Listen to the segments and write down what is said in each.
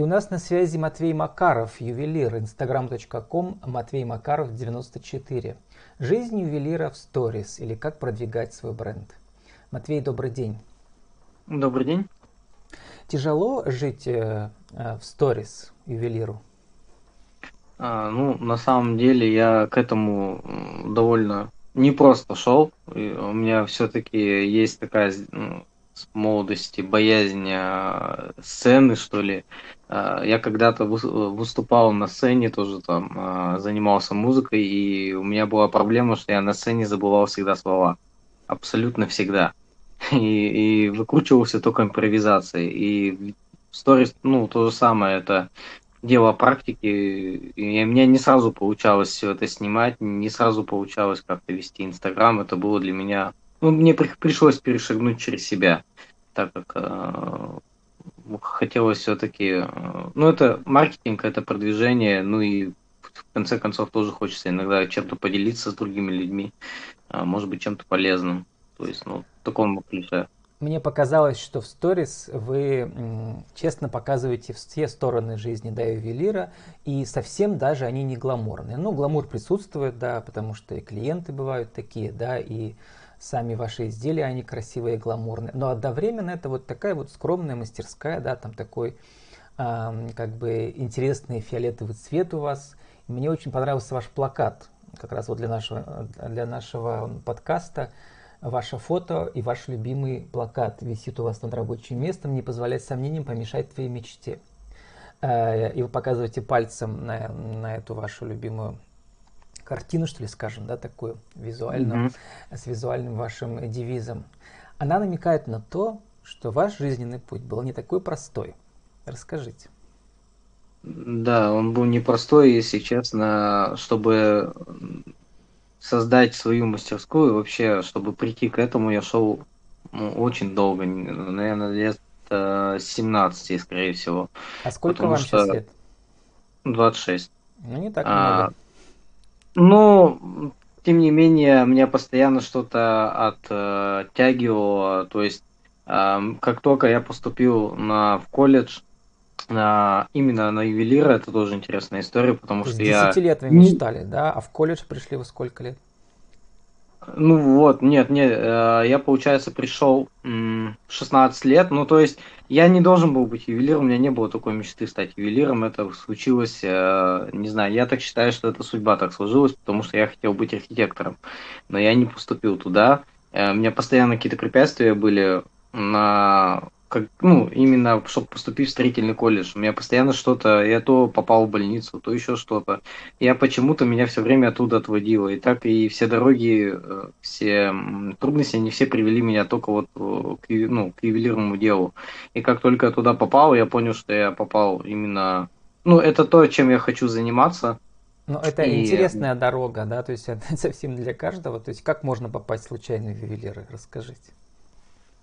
И у нас на связи Матвей Макаров, ювелир, instagram.com, Матвей Макаров 94. Жизнь ювелира в сторис или как продвигать свой бренд. Матвей, добрый день. Добрый день. Тяжело жить э, э, в сторис ювелиру? А, ну, на самом деле я к этому довольно не просто шел. И у меня все-таки есть такая ну, с молодости боязнь а, сцены, что ли. А, я когда-то выступал на сцене, тоже там а, занимался музыкой, и у меня была проблема, что я на сцене забывал всегда слова. Абсолютно всегда. И, и выкручивался только импровизацией. И сторис, ну, то же самое, это дело практики. И у меня не сразу получалось все это снимать, не сразу получалось как-то вести Инстаграм. Это было для меня... Ну, мне при, пришлось перешагнуть через себя, так как э, хотелось все-таки... Э, ну, это маркетинг, это продвижение, ну и в конце концов тоже хочется иногда чем-то поделиться с другими людьми, э, может быть, чем-то полезным. То есть, ну, в таком ключе. Мне показалось, что в сторис вы честно показываете все стороны жизни да, ювелира, и совсем даже они не гламурные. Ну, гламур присутствует, да, потому что и клиенты бывают такие, да, и сами ваши изделия, они красивые и гламурные. Но одновременно это вот такая вот скромная мастерская, да, там такой э, как бы интересный фиолетовый цвет у вас. Мне очень понравился ваш плакат, как раз вот для нашего, для нашего подкаста ваше фото и ваш любимый плакат висит у вас над рабочим местом, не позволяет сомнениям помешать твоей мечте. Э, и вы показываете пальцем на, на эту вашу любимую картину, что ли, скажем, да, такую визуальную, mm-hmm. с визуальным вашим девизом. Она намекает на то, что ваш жизненный путь был не такой простой. Расскажите. Да, он был непростой, если честно, чтобы создать свою мастерскую, вообще, чтобы прийти к этому, я шел ну, очень долго, наверное, лет 17, скорее всего. А сколько вам что... сейчас лет? 26. Ну, не так а, много. Ну, тем не менее, меня постоянно что-то оттягивало, то есть, как только я поступил на, в колледж, на, именно на ювелира, это тоже интересная история, потому что я... 10 лет вы мечтали, да? А в колледж пришли вы сколько лет? Ну вот, нет, нет, э, я, получается, пришел 16 лет, ну то есть я не должен был быть ювелиром, у меня не было такой мечты стать ювелиром, это случилось, э, не знаю, я так считаю, что это судьба так сложилась, потому что я хотел быть архитектором, но я не поступил туда, э, у меня постоянно какие-то препятствия были на как, ну, именно, чтобы поступить в строительный колледж. У меня постоянно что-то, я то попал в больницу, то еще что-то. Я почему-то меня все время оттуда отводило. И так и все дороги, э, все трудности, они все привели меня только вот э, к, ну, к ювелирному делу. И как только я туда попал, я понял, что я попал именно... Ну, это то, чем я хочу заниматься. Ну, это и... интересная дорога, да, то есть это совсем для каждого. То есть как можно попасть случайно в ювелиры? Расскажите.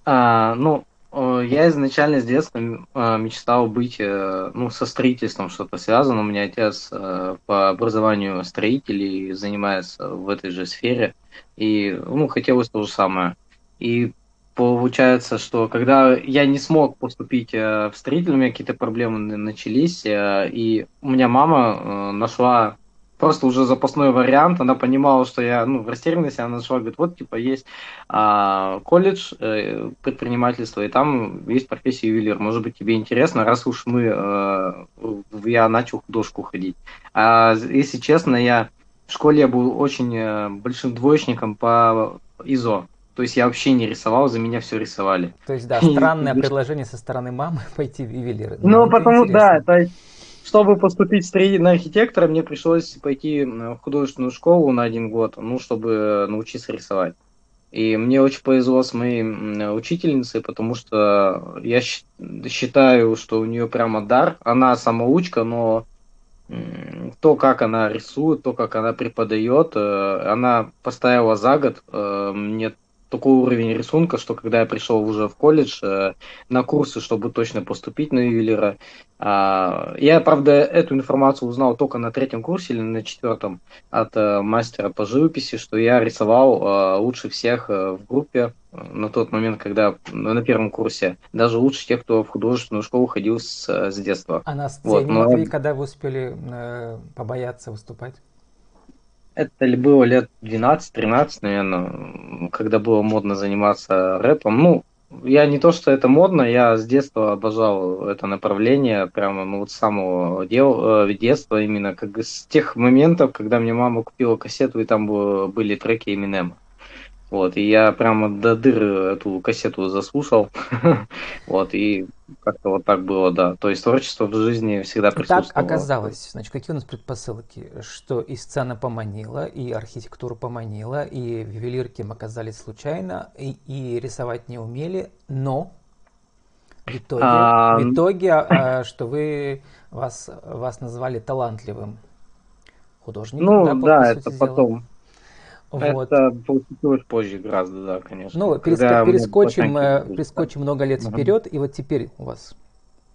А, ну, я изначально с детства э, мечтал быть э, ну, со строительством что-то связано. У меня отец по образованию строитель и занимается в этой же сфере. И ну, хотелось то же самое. И получается, что когда я не смог поступить в строитель, у меня какие-то проблемы начались, и у меня мама нашла просто уже запасной вариант. Она понимала, что я, ну, в растерянности, она нашла, говорит, вот, типа, есть а, колледж э, предпринимательства, и там есть профессия ювелир. Может быть, тебе интересно, раз уж мы, э, я начал художку ходить. А если честно, я в школе я был очень э, большим двоечником по ИЗО. То есть я вообще не рисовал, за меня все рисовали. То есть, да, странное предложение со стороны мамы пойти в ювелиры. Ну, ну потому, да, то есть чтобы поступить на архитектора, мне пришлось пойти в художественную школу на один год, ну, чтобы научиться рисовать. И мне очень повезло с моей учительницей, потому что я считаю, что у нее прямо дар. Она самоучка, но то, как она рисует, то, как она преподает, э, она поставила за год э, мне такой уровень рисунка, что когда я пришел уже в колледж э, на курсы, чтобы точно поступить на ювелира, э, я, правда, эту информацию узнал только на третьем курсе или на четвертом от э, мастера по живописи, что я рисовал э, лучше всех э, в группе э, на тот момент, когда на первом курсе, даже лучше тех, кто в художественную школу ходил с, э, с детства. А на сцене, вот, но... Когда вы успели э, побояться выступать? Это было лет 12-13, наверное, когда было модно заниматься рэпом. Ну, я не то, что это модно, я с детства обожал это направление, прямо ну, вот с самого дел, э, детства, именно как с тех моментов, когда мне мама купила кассету, и там были треки Eminem. Вот, и я прямо до дыры эту кассету заслушал. вот, и как-то вот так было, да. То есть творчество в жизни всегда присутствовало. Так оказалось. Значит, какие у нас предпосылки? Что и сцена поманила, и архитектура поманила, и ювелирки оказались случайно, и, и рисовать не умели, но в итоге, а... в итоге а, что вы вас, вас назвали талантливым художником. Ну да, да это потом. Вот. Это получилось позже гораздо, да, конечно. Ну, переск... перескочим, э, перескочим много лет uh вперед, и вот теперь у вас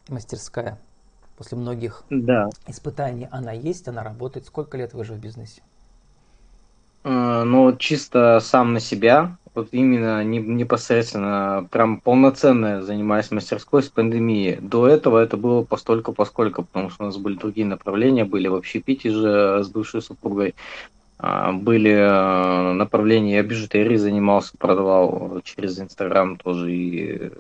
мастерская после многих да. испытаний, она есть, она работает. Сколько лет вы уже в бизнесе? Uh, ну, чисто сам на себя, вот именно не, непосредственно, прям полноценно занимаясь мастерской с пандемией. До этого это было постольку поскольку, потому что у нас были другие направления, были в общепите же с бывшей супругой. А, были э, направления, я бижутерией занимался, продавал через Инстаграм тоже и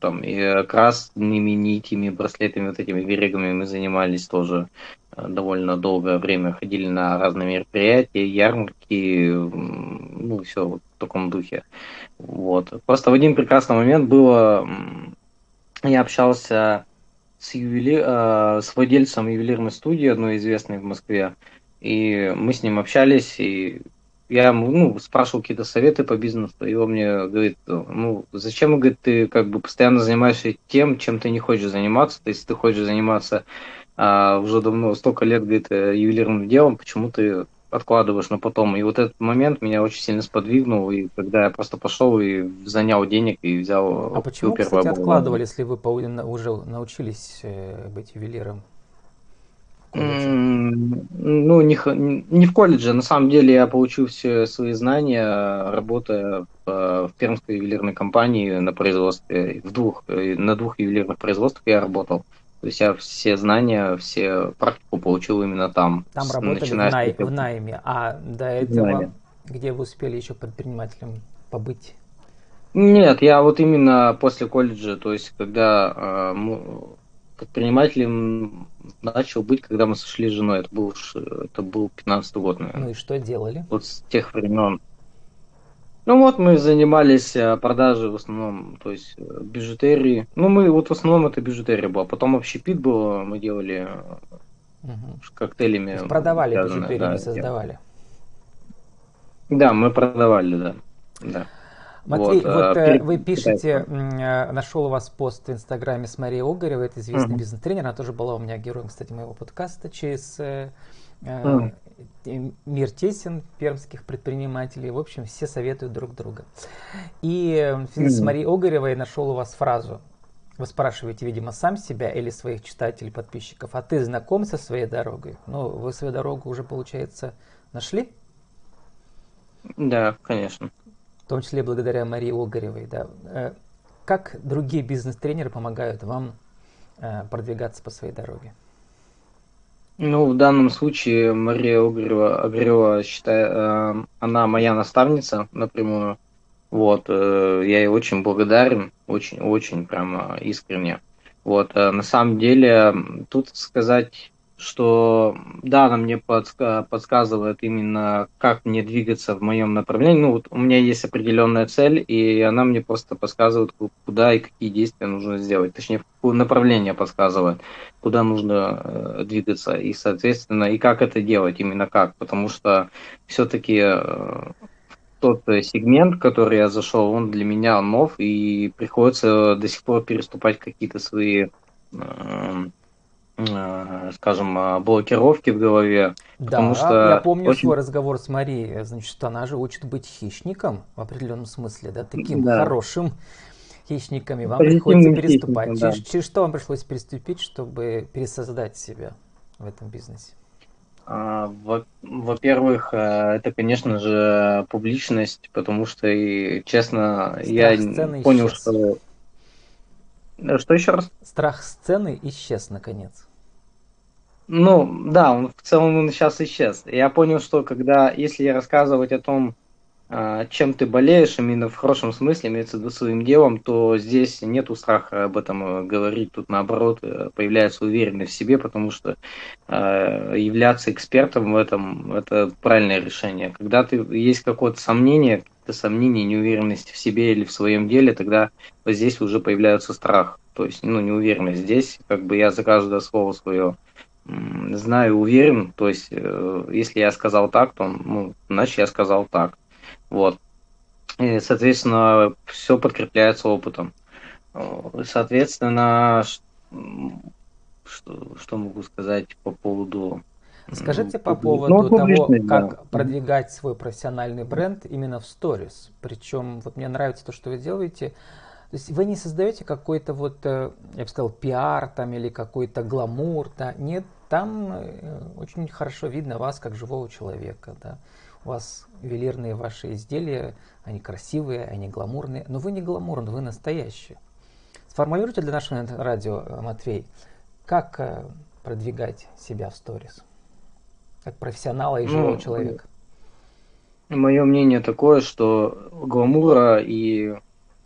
там и красными нитями, браслетами, вот этими верегами мы занимались тоже э, довольно долгое время, ходили на разные мероприятия, ярмарки, ну, все вот в таком духе. Вот. Просто в один прекрасный момент было, я общался с, ювели... Э, с владельцем ювелирной студии, одной известной в Москве, и мы с ним общались, и я ну, спрашивал какие-то советы по бизнесу, и он мне говорит, ну, зачем, говорит, ты как бы постоянно занимаешься тем, чем ты не хочешь заниматься, то есть ты хочешь заниматься а, уже давно, столько лет, говорит, э, ювелирным делом, почему ты откладываешь на потом. И вот этот момент меня очень сильно сподвигнул, и когда я просто пошел и занял денег и взял... А почему, кстати, откладывали, если вы уже научились э, быть ювелиром? Ну, не, не в колледже. На самом деле я получил все свои знания, работая в, в Пермской ювелирной компании на производстве. В двух, на двух ювелирных производствах я работал. То есть я все знания, все практику получил именно там. Там работали в, най, в найме. А до этого, найме. где вы успели еще предпринимателем побыть? Нет, я вот именно после колледжа, то есть когда э, предпринимателем начал быть, когда мы сошли с женой. Это был, это был 15 год, наверное. Ну и что делали? Вот с тех времен. Ну вот мы занимались э, продажей в основном, то есть э, бижутерии. Ну мы вот в основном это бижутерия была. Потом общепит было, мы делали угу. коктейлями. Продавали бижутерию, да, не создавали. Да, мы продавали, да. да. Матвей, вот, вот а, э, вы пишете, э, нашел у вас пост в Инстаграме с Марией Огаревой, это известный uh-huh. бизнес-тренер, она тоже была у меня героем, кстати, моего подкаста через э, uh-huh. Мир тесен пермских предпринимателей. В общем, все советуют друг друга. И uh-huh. с Марией Огаревой нашел у вас фразу. Вы спрашиваете, видимо, сам себя или своих читателей, подписчиков, а ты знаком со своей дорогой? Ну, вы свою дорогу уже, получается, нашли? Да, конечно в том числе благодаря Марии Огаревой. Да. Э, как другие бизнес-тренеры помогают вам э, продвигаться по своей дороге? Ну, в данном случае Мария Огарева, Огарева считаю, э, она моя наставница напрямую. Вот, я ей очень благодарен, очень-очень прямо искренне. Вот, на самом деле, тут сказать что да, она мне подска- подсказывает именно, как мне двигаться в моем направлении. Ну, вот у меня есть определенная цель, и она мне просто подсказывает, куда и какие действия нужно сделать. Точнее, какое направление подсказывает, куда нужно э, двигаться, и, соответственно, и как это делать, именно как. Потому что все-таки э, тот сегмент, который я зашел, он для меня нов, и приходится до сих пор переступать какие-то свои Э, скажем, э, блокировки в голове, Да, что я помню очень... свой разговор с Марией, значит, она же учит быть хищником в определенном смысле, да, таким да. хорошим хищником, и вам приходится переступать. Да. Через, через что вам пришлось переступить, чтобы пересоздать себя в этом бизнесе? А, во-первых, э, это, конечно же, публичность, потому что, и, честно, Страх я понял, исчез. что... Что еще раз? Страх сцены исчез, наконец. Ну, да, он в целом он сейчас исчез. Я понял, что когда, если рассказывать о том, а, чем ты болеешь, именно в хорошем смысле, имеется в виду своим делом, то здесь нету страха об этом э, говорить. Тут наоборот э, появляется уверенность в себе, потому что э, являться экспертом в этом это правильное решение. Когда ты есть какое-то сомнение, какие-то сомнения, неуверенность в себе или в своем деле, тогда вот здесь уже появляется страх. То есть, ну, неуверенность. Здесь, как бы я за каждое слово свое знаю, уверен. То есть, если я сказал так, то, ну, значит, я сказал так. Вот. И, соответственно, все подкрепляется опытом. Соответственно, что, что могу сказать по поводу... Скажите по поводу ну, того, как да. продвигать свой профессиональный бренд именно в сторис. Причем вот мне нравится то, что вы делаете. То есть вы не создаете какой-то вот, э, я бы сказал, пиар там или какой-то гламур, да? Нет, там э, очень хорошо видно вас как живого человека, да у вас ювелирные ваши изделия, они красивые, они гламурные, но вы не гламурный, вы настоящие. Сформулируйте для нашего радио, э, Матвей, как продвигать себя в сторис, как профессионала и ну, живого ну, человека? Мое мнение такое, что гламура и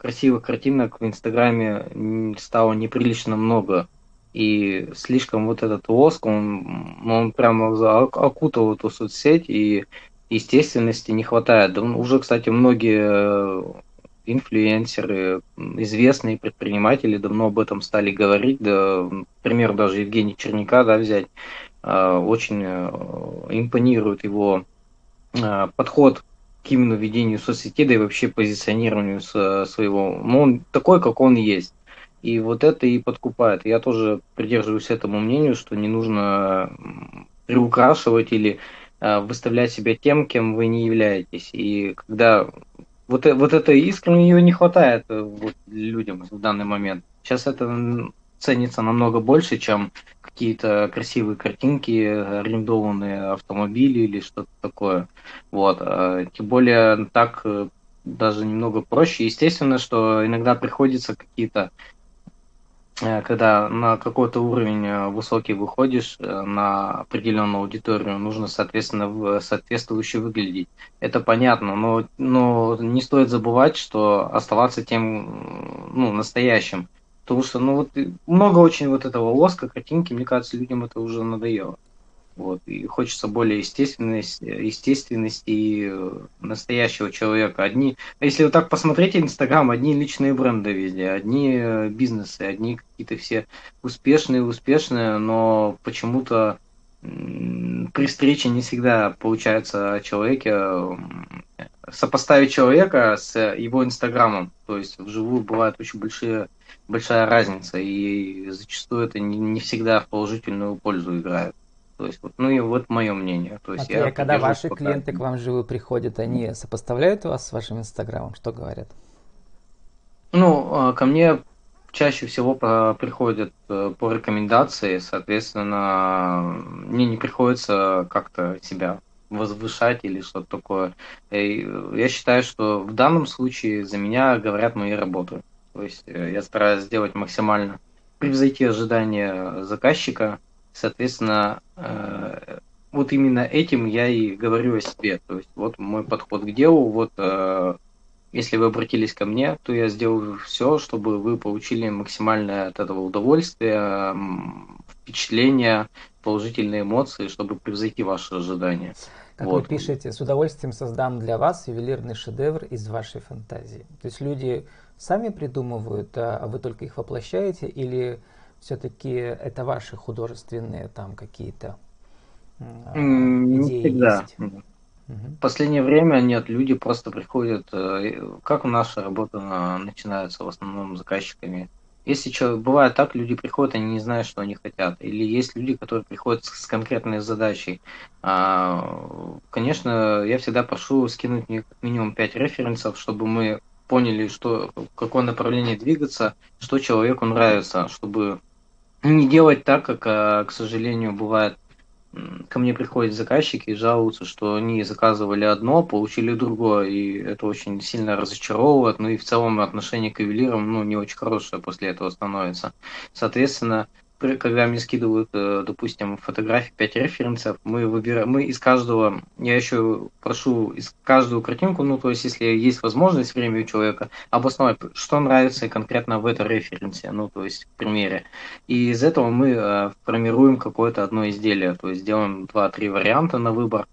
красивых картинок в Инстаграме стало неприлично много. И слишком вот этот воск, он, он прямо окутал эту соцсеть, и естественности не хватает. Да, уже, кстати, многие э, инфлюенсеры, известные предприниматели давно об этом стали говорить. Да, например, даже Евгений Черняка да, взять. Э, очень э, импонирует его подход к именно ведению соцсетей, да и вообще позиционированию своего. Ну, он такой, как он есть. И вот это и подкупает. Я тоже придерживаюсь этому мнению, что не нужно приукрашивать или Э, выставлять себя тем, кем вы не являетесь. И когда вот, вот этой искры ее не хватает э, вот, людям в данный момент. Сейчас это ценится намного больше, чем какие-то красивые картинки, арендованные автомобили или что-то такое. Вот. Тем более так даже немного проще. Естественно, что иногда приходится какие-то Э, когда на какой-то уровень э, высокий выходишь э, на определенную аудиторию, нужно, соответственно, соответствующе выглядеть. Это понятно, но, но не стоит забывать, что оставаться тем ну, настоящим. Потому что ну, вот, много очень вот этого лоска, картинки, мне кажется, людям это уже надоело. Вот, и хочется более естественности, естественности и э, настоящего человека. Одни, если вот так посмотреть Инстаграм, одни личные бренды везде, одни э, бизнесы, одни какие-то все успешные, успешные, но почему-то при встрече не всегда получается человеке сопоставить человека с его инстаграмом. То есть вживую бывает очень большие, большая разница, и зачастую это не, не всегда в положительную пользу играет. То есть, вот, ну и вот мое мнение. То есть, а я когда ваши пока... клиенты к вам живы приходят, они сопоставляют вас с вашим инстаграмом? Что говорят? Ну, а, ко мне чаще всего приходят э, по рекомендации, соответственно, мне не приходится как-то себя возвышать или что-то такое. Я считаю, что в данном случае за меня говорят мои работы. То есть э, я стараюсь сделать максимально превзойти ожидания заказчика, Соответственно, э, вот именно этим я и говорю о себе. То есть вот мой подход к делу, вот э, если вы обратились ко мне, то я сделаю все, чтобы вы получили максимальное от этого удовольствие, впечатления, положительные эмоции, чтобы превзойти ваши ожидания. Как вот. вы пишете, с удовольствием создам для вас ювелирный шедевр из вашей фантазии. То есть люди сами придумывают, а вы только их воплощаете, или все-таки это ваши художественные там какие-то э, идеи всегда. есть? В последнее время нет, люди просто приходят, э, как наша работа начинается в основном заказчиками, если человек, бывает так, люди приходят, они не знают, что они хотят. Или есть люди, которые приходят с, с конкретной задачей. А, конечно, я всегда прошу скинуть мне минимум 5 референсов, чтобы мы поняли, что, какое направление двигаться, что человеку нравится, чтобы не делать так, как, а, к сожалению, бывает ко мне приходят заказчики и жалуются, что они заказывали одно, получили другое, и это очень сильно разочаровывает, ну и в целом отношение к ювелирам, ну, не очень хорошее после этого становится. Соответственно, когда мне скидывают, э, допустим, фотографии, 5 референсов, мы выбираем, мы из каждого, я еще прошу из каждую картинку, ну, то есть, если есть возможность время у человека, обосновать, что нравится конкретно в этой референсе, ну, то есть, в примере. И из этого мы э, формируем какое-то одно изделие, то есть, делаем 2-3 варианта на выбор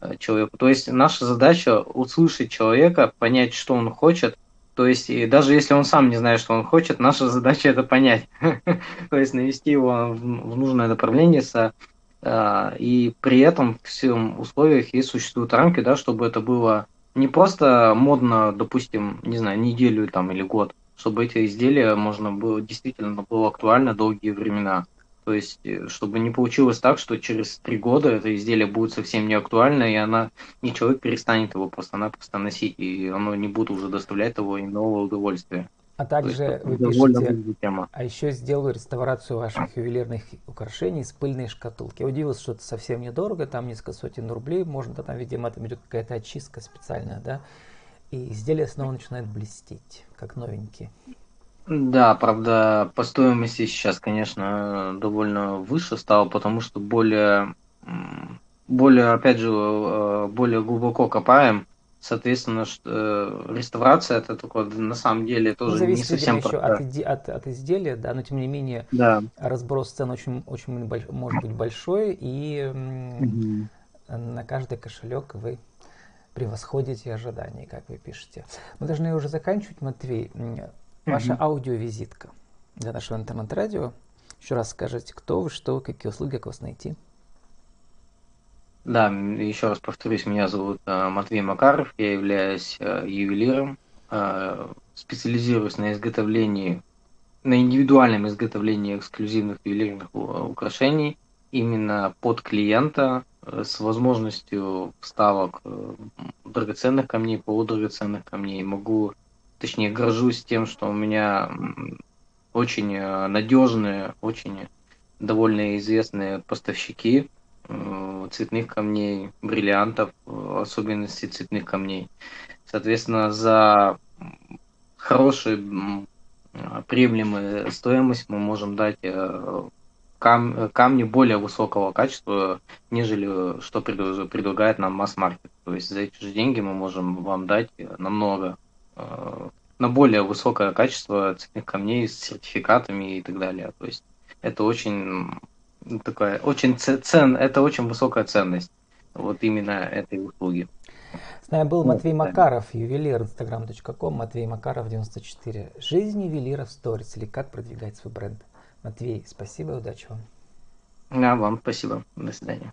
э, человеку. То есть, наша задача услышать человека, понять, что он хочет, то есть, и даже если он сам не знает, что он хочет, наша задача это понять. То есть, навести его в, нужное направление. А, и при этом в всем условиях есть существуют рамки, да, чтобы это было не просто модно, допустим, не знаю, неделю там или год, чтобы эти изделия можно было действительно было актуально долгие времена. То есть, э, чтобы не получилось так, что через три года это изделие будет совсем не актуально, и она, и человек перестанет его просто-напросто носить, и оно не будет уже доставлять того иного удовольствия. А также есть, вы пишете, тема. а еще сделаю реставрацию ваших ювелирных украшений из пыльной шкатулки. Я удивился, что это совсем недорого, там несколько сотен рублей, можно, да, там, видимо, там идет какая-то очистка специальная, да, и изделие снова начинает блестеть, как новенькие. Да, правда, по стоимости сейчас, конечно, довольно выше стало, потому что более, более, опять же, э, более глубоко копаем. Соответственно, что, э, реставрация это такое на самом деле тоже ну, зависит, не совсем еще от, от, от изделия, да, но тем не менее да. разброс цен очень, очень больш, может быть большой, и угу. на каждый кошелек вы превосходите ожидания, как вы пишете. Мы должны уже заканчивать, Матвей. Ваша mm-hmm. аудиовизитка для нашего интернет-радио. Еще раз скажите, кто вы, что вы, какие услуги, как вас найти. Да, еще раз повторюсь, меня зовут э, Матвей Макаров, я являюсь э, ювелиром, э, специализируюсь на изготовлении, на индивидуальном изготовлении эксклюзивных ювелирных украшений именно под клиента с возможностью вставок драгоценных камней, полудрагоценных камней. Могу точнее, горжусь тем, что у меня очень э, надежные, очень довольно известные поставщики э, цветных камней, бриллиантов, э, особенности цветных камней. Соответственно, за хорошую приемлемую стоимость мы можем дать кам камни более высокого качества, нежели что предлагает нам масс-маркет. То есть за эти же деньги мы можем вам дать намного на более высокое качество цветных камней с сертификатами и так далее. То есть это очень такая очень цен, это очень высокая ценность вот именно этой услуги. С нами был Матвей Макаров, ювелир, instagram.com, Матвей Макаров, 94. Жизнь ювелира в сторис или как продвигать свой бренд. Матвей, спасибо и удачи вам. А вам спасибо. До свидания.